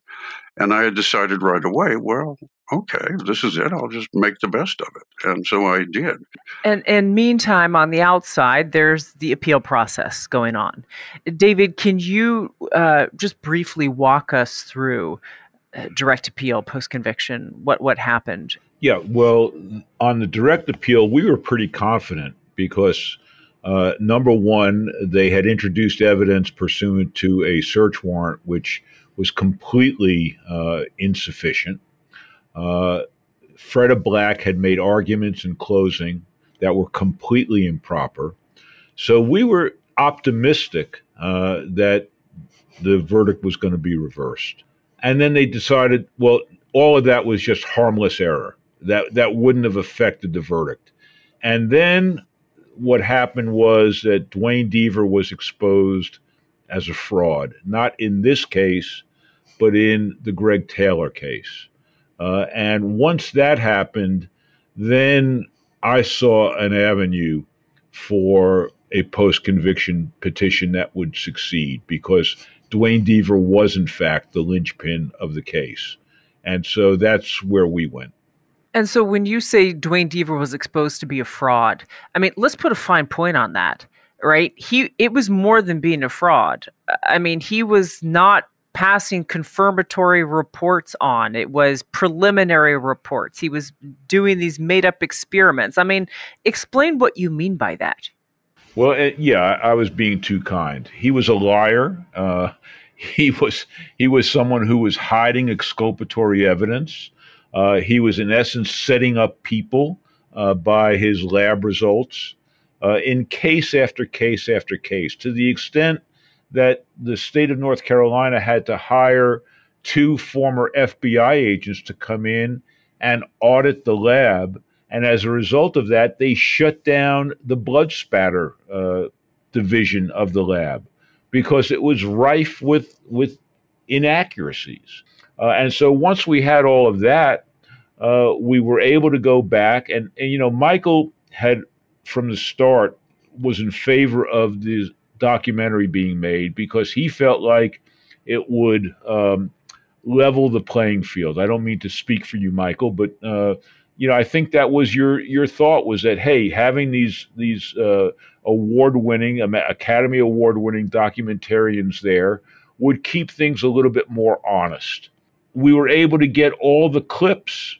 And I had decided right away, well, okay, this is it. I'll just make the best of it. And so I did. And and meantime, on the outside, there's the appeal process going on. David, can you uh, just briefly walk us through uh, direct appeal post conviction? What what happened? Yeah, well, on the direct appeal, we were pretty confident because. Uh, number one, they had introduced evidence pursuant to a search warrant, which was completely uh, insufficient. Uh, Freda Black had made arguments in closing that were completely improper. So we were optimistic uh, that the verdict was going to be reversed. And then they decided, well, all of that was just harmless error. That that wouldn't have affected the verdict. And then what happened was that Duane Deaver was exposed as a fraud, not in this case, but in the Greg Taylor case. Uh, and once that happened, then I saw an avenue for a post conviction petition that would succeed because Duane Deaver was, in fact, the linchpin of the case. And so that's where we went. And so when you say Duane Deaver was exposed to be a fraud, I mean, let's put a fine point on that, right? He it was more than being a fraud. I mean, he was not passing confirmatory reports on. It was preliminary reports. He was doing these made up experiments. I mean, explain what you mean by that. Well, uh, yeah, I was being too kind. He was a liar. Uh, he was he was someone who was hiding exculpatory evidence. Uh, he was, in essence, setting up people uh, by his lab results uh, in case after case after case, to the extent that the state of North Carolina had to hire two former FBI agents to come in and audit the lab. And as a result of that, they shut down the blood spatter uh, division of the lab because it was rife with with inaccuracies. Uh, and so once we had all of that, uh, we were able to go back and, and you know Michael had from the start was in favor of the documentary being made because he felt like it would um, level the playing field. I don't mean to speak for you, Michael, but uh, you know, I think that was your your thought was that hey, having these these uh, award-winning Academy Award-winning documentarians there would keep things a little bit more honest. We were able to get all the clips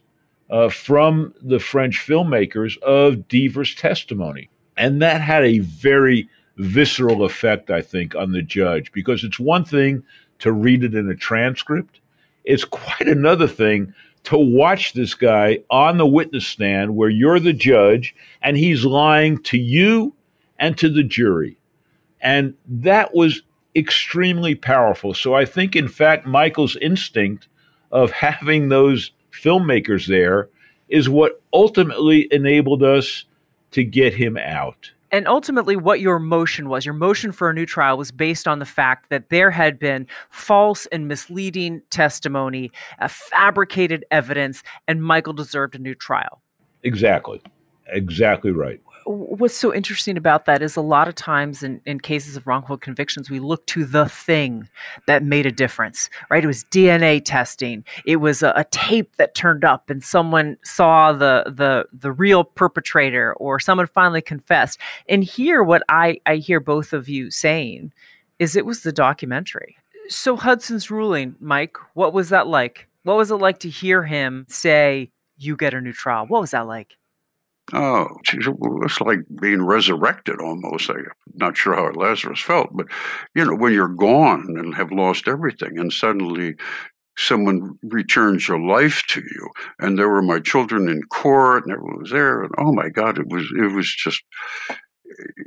uh, from the French filmmakers of Deaver's testimony, and that had a very visceral effect, I think, on the judge because it's one thing to read it in a transcript, it's quite another thing to watch this guy on the witness stand where you're the judge and he's lying to you and to the jury. And that was extremely powerful. So I think, in fact, Michael's instinct of having those filmmakers there is what ultimately enabled us to get him out. And ultimately what your motion was. Your motion for a new trial was based on the fact that there had been false and misleading testimony uh, fabricated evidence and michael deserved a new trial. Exactly. Exactly right what's so interesting about that is a lot of times in, in cases of wrongful convictions, we look to the thing that made a difference, right? It was DNA testing. It was a, a, tape that turned up and someone saw the, the, the real perpetrator or someone finally confessed. And here, what I, I hear both of you saying is it was the documentary. So Hudson's ruling, Mike, what was that like? What was it like to hear him say, you get a new trial? What was that like? Oh, geez, it's like being resurrected almost. I'm not sure how Lazarus felt, but you know, when you're gone and have lost everything, and suddenly someone returns your life to you, and there were my children in court, and everyone was there, and oh my God, it was it was just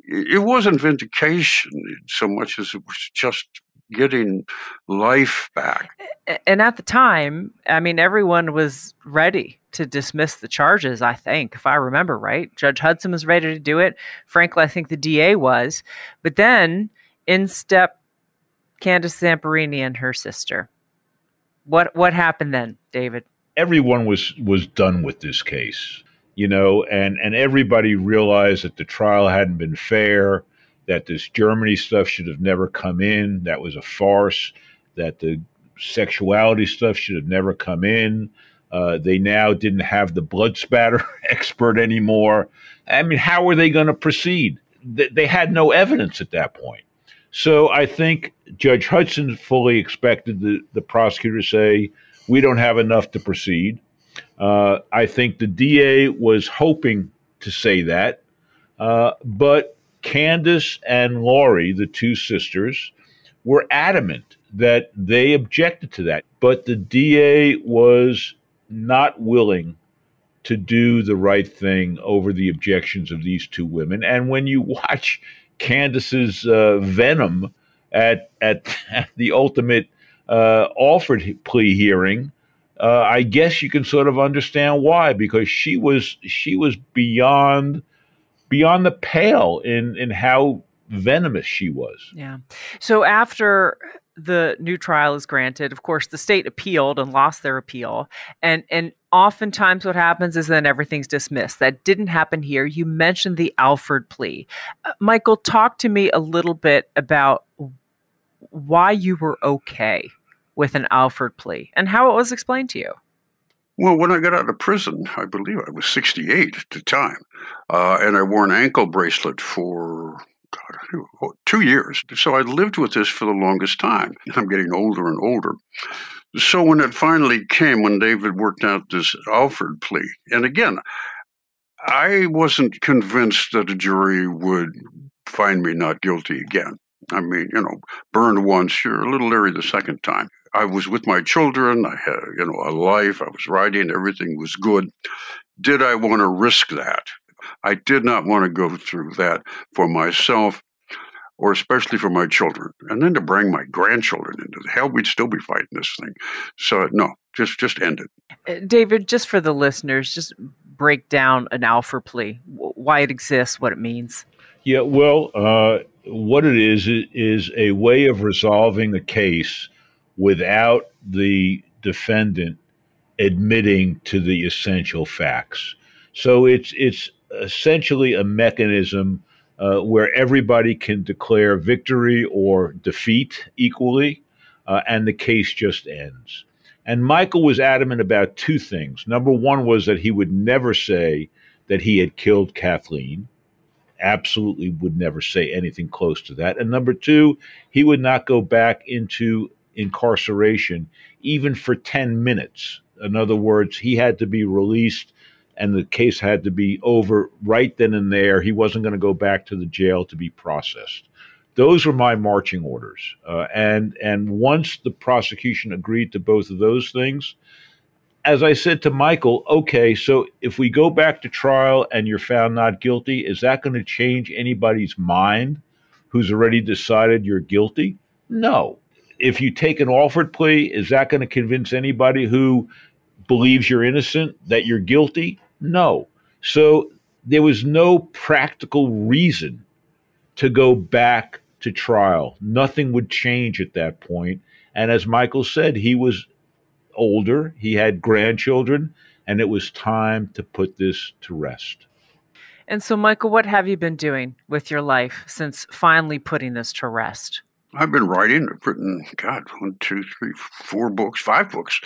it wasn't vindication so much as it was just getting life back. And at the time, I mean, everyone was ready to dismiss the charges, I think, if I remember right. Judge Hudson was ready to do it. Frankly, I think the DA was. But then in step Candace Zamperini and her sister. What what happened then, David? Everyone was was done with this case, you know, and and everybody realized that the trial hadn't been fair that this Germany stuff should have never come in. That was a farce. That the sexuality stuff should have never come in. Uh, they now didn't have the blood spatter expert anymore. I mean, how were they going to proceed? They had no evidence at that point. So I think Judge Hudson fully expected the, the prosecutor to say, we don't have enough to proceed. Uh, I think the DA was hoping to say that, uh, but Candace and Laurie, the two sisters, were adamant that they objected to that. But the DA was not willing to do the right thing over the objections of these two women. And when you watch Candace's uh, venom at, at, at the ultimate uh, plea hearing, uh, I guess you can sort of understand why, because she was she was beyond beyond the pale in in how venomous she was. Yeah. So after the new trial is granted, of course, the state appealed and lost their appeal, and and oftentimes what happens is then everything's dismissed. That didn't happen here. You mentioned the Alford plea, uh, Michael. Talk to me a little bit about why you were okay with an Alford plea and how it was explained to you. Well, when I got out of prison, I believe I was 68 at the time, uh, and I wore an ankle bracelet for God, oh, two years. So I lived with this for the longest time. I'm getting older and older. So when it finally came, when David worked out this Alford plea, and again, I wasn't convinced that a jury would find me not guilty again. I mean, you know, burned once, you're a little leery the second time. I was with my children. I had, you know, a life. I was writing. Everything was good. Did I want to risk that? I did not want to go through that for myself or especially for my children. And then to bring my grandchildren into the hell, we'd still be fighting this thing. So no, just just end it. Uh, David, just for the listeners, just break down an Alford plea, why it exists, what it means. Yeah, well, uh, what it is is a way of resolving a case without the defendant admitting to the essential facts. So it's it's essentially a mechanism uh, where everybody can declare victory or defeat equally, uh, and the case just ends. And Michael was adamant about two things. Number one was that he would never say that he had killed Kathleen absolutely would never say anything close to that. And number two, he would not go back into incarceration even for 10 minutes. In other words, he had to be released and the case had to be over right then and there. He wasn't going to go back to the jail to be processed. Those were my marching orders. Uh, and and once the prosecution agreed to both of those things, as I said to Michael, okay, so if we go back to trial and you're found not guilty, is that going to change anybody's mind who's already decided you're guilty? No. If you take an Alford plea, is that going to convince anybody who believes you're innocent that you're guilty? No. So there was no practical reason to go back to trial. Nothing would change at that point. And as Michael said, he was older, he had grandchildren, and it was time to put this to rest. And so, Michael, what have you been doing with your life since finally putting this to rest? I've been writing. I've written, God, one, two, three, four books, five books.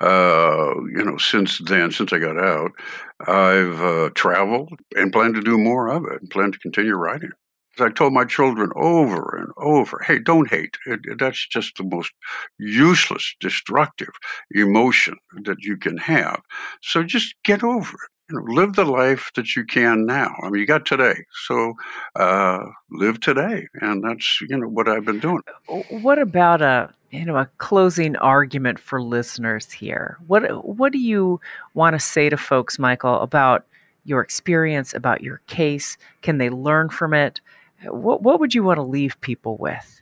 Uh, you know, since then, since I got out, I've uh, traveled and plan to do more of it. And plan to continue writing. I told my children over and over, hey, don't hate. It, it, that's just the most useless, destructive emotion that you can have. So just get over it. You know, live the life that you can now. I mean, you got today, so uh, live today, and that's you know what I've been doing. What about a you know a closing argument for listeners here? What what do you want to say to folks, Michael, about your experience, about your case? Can they learn from it? What what would you want to leave people with?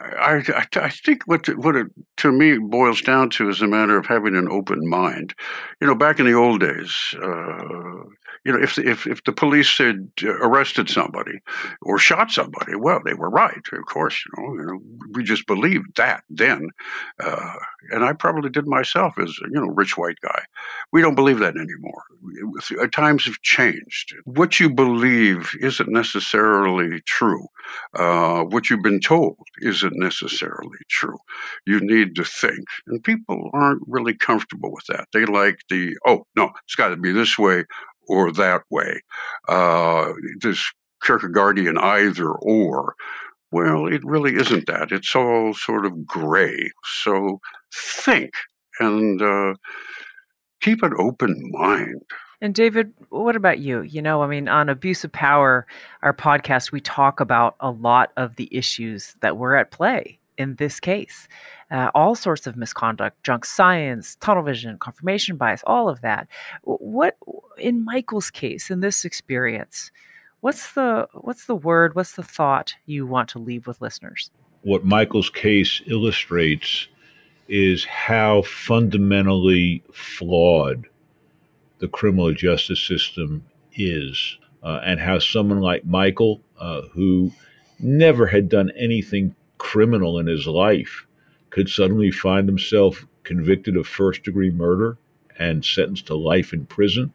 I, I, I think what what it to me boils down to is a matter of having an open mind. You know, back in the old days, uh, You know, if if if the police had arrested somebody or shot somebody, well, they were right, of course. You know, you know we just believed that then, uh, and I probably did myself as you know, rich white guy. We don't believe that anymore. Times have changed. What you believe isn't necessarily true. Uh, what you've been told isn't necessarily true. You need to think, and people aren't really comfortable with that. They like the oh no, it's got to be this way or that way. Uh, this Kierkegaardian either or. Well, it really isn't that. It's all sort of gray. So think and uh, keep an open mind. And David, what about you? You know, I mean, on Abuse of Power, our podcast, we talk about a lot of the issues that were at play in this case. Uh, all sorts of misconduct, junk science, tunnel vision, confirmation bias, all of that. What in Michael's case, in this experience, what's the what's the word, what's the thought you want to leave with listeners? What Michael's case illustrates is how fundamentally flawed the criminal justice system is, uh, and how someone like Michael, uh, who never had done anything criminal in his life, could suddenly find himself convicted of first degree murder and sentenced to life in prison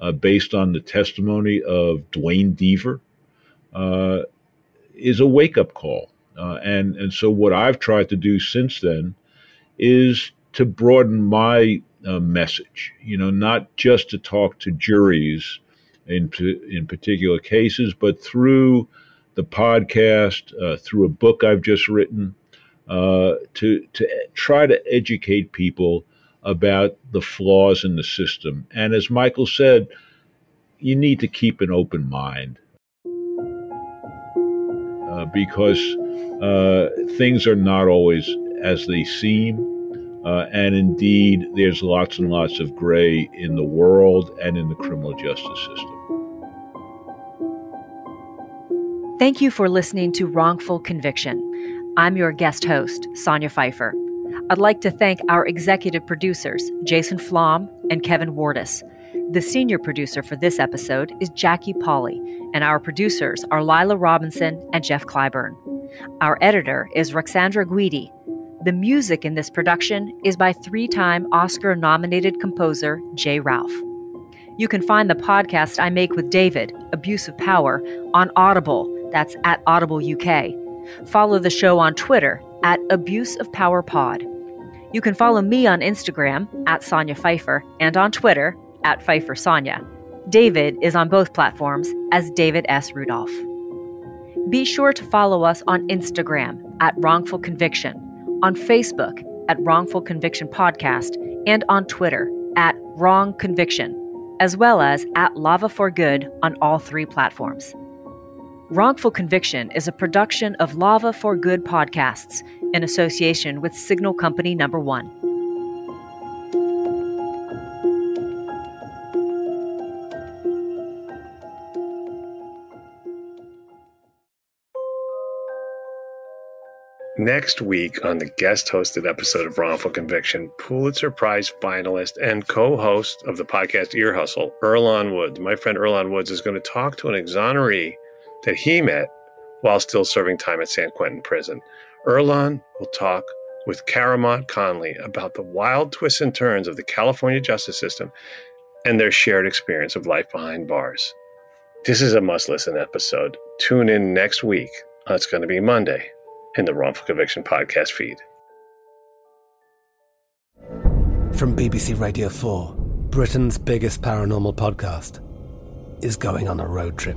uh, based on the testimony of Duane Deaver uh, is a wake up call. Uh, and, and so, what I've tried to do since then is to broaden my uh, message, you know, not just to talk to juries in, in particular cases, but through the podcast, uh, through a book I've just written, uh, to to try to educate people about the flaws in the system. And as Michael said, you need to keep an open mind uh, because uh, things are not always as they seem. Uh, and indeed, there's lots and lots of gray in the world and in the criminal justice system. Thank you for listening to Wrongful Conviction. I'm your guest host, Sonya Pfeiffer. I'd like to thank our executive producers, Jason Flom and Kevin Wardis. The senior producer for this episode is Jackie Polly, and our producers are Lila Robinson and Jeff Clyburn. Our editor is Roxandra Guidi. The music in this production is by three time Oscar nominated composer Jay Ralph. You can find the podcast I make with David, Abuse of Power, on Audible. That's at Audible UK Follow the show on Twitter at Abuse of Power Pod. You can follow me on Instagram at Sonya Pfeiffer and on Twitter at Pfeiffer Sonya. David is on both platforms as David S. Rudolf. Be sure to follow us on Instagram at Wrongful Conviction, on Facebook at Wrongful Conviction Podcast, and on Twitter at Wrong Conviction, as well as at Lava for Good on all three platforms. Wrongful Conviction is a production of Lava for Good podcasts in association with Signal Company Number One. Next week on the guest hosted episode of Wrongful Conviction, Pulitzer Prize finalist and co host of the podcast Ear Hustle, Earlonne Woods. My friend Earlonne Woods is going to talk to an exoneree that he met while still serving time at San Quentin Prison. Earlonne will talk with Caramont Conley about the wild twists and turns of the California justice system and their shared experience of life behind bars. This is a must listen episode. Tune in next week. Uh, it's going to be Monday in the Wrongful Conviction podcast feed. From BBC Radio 4, Britain's biggest paranormal podcast is going on a road trip.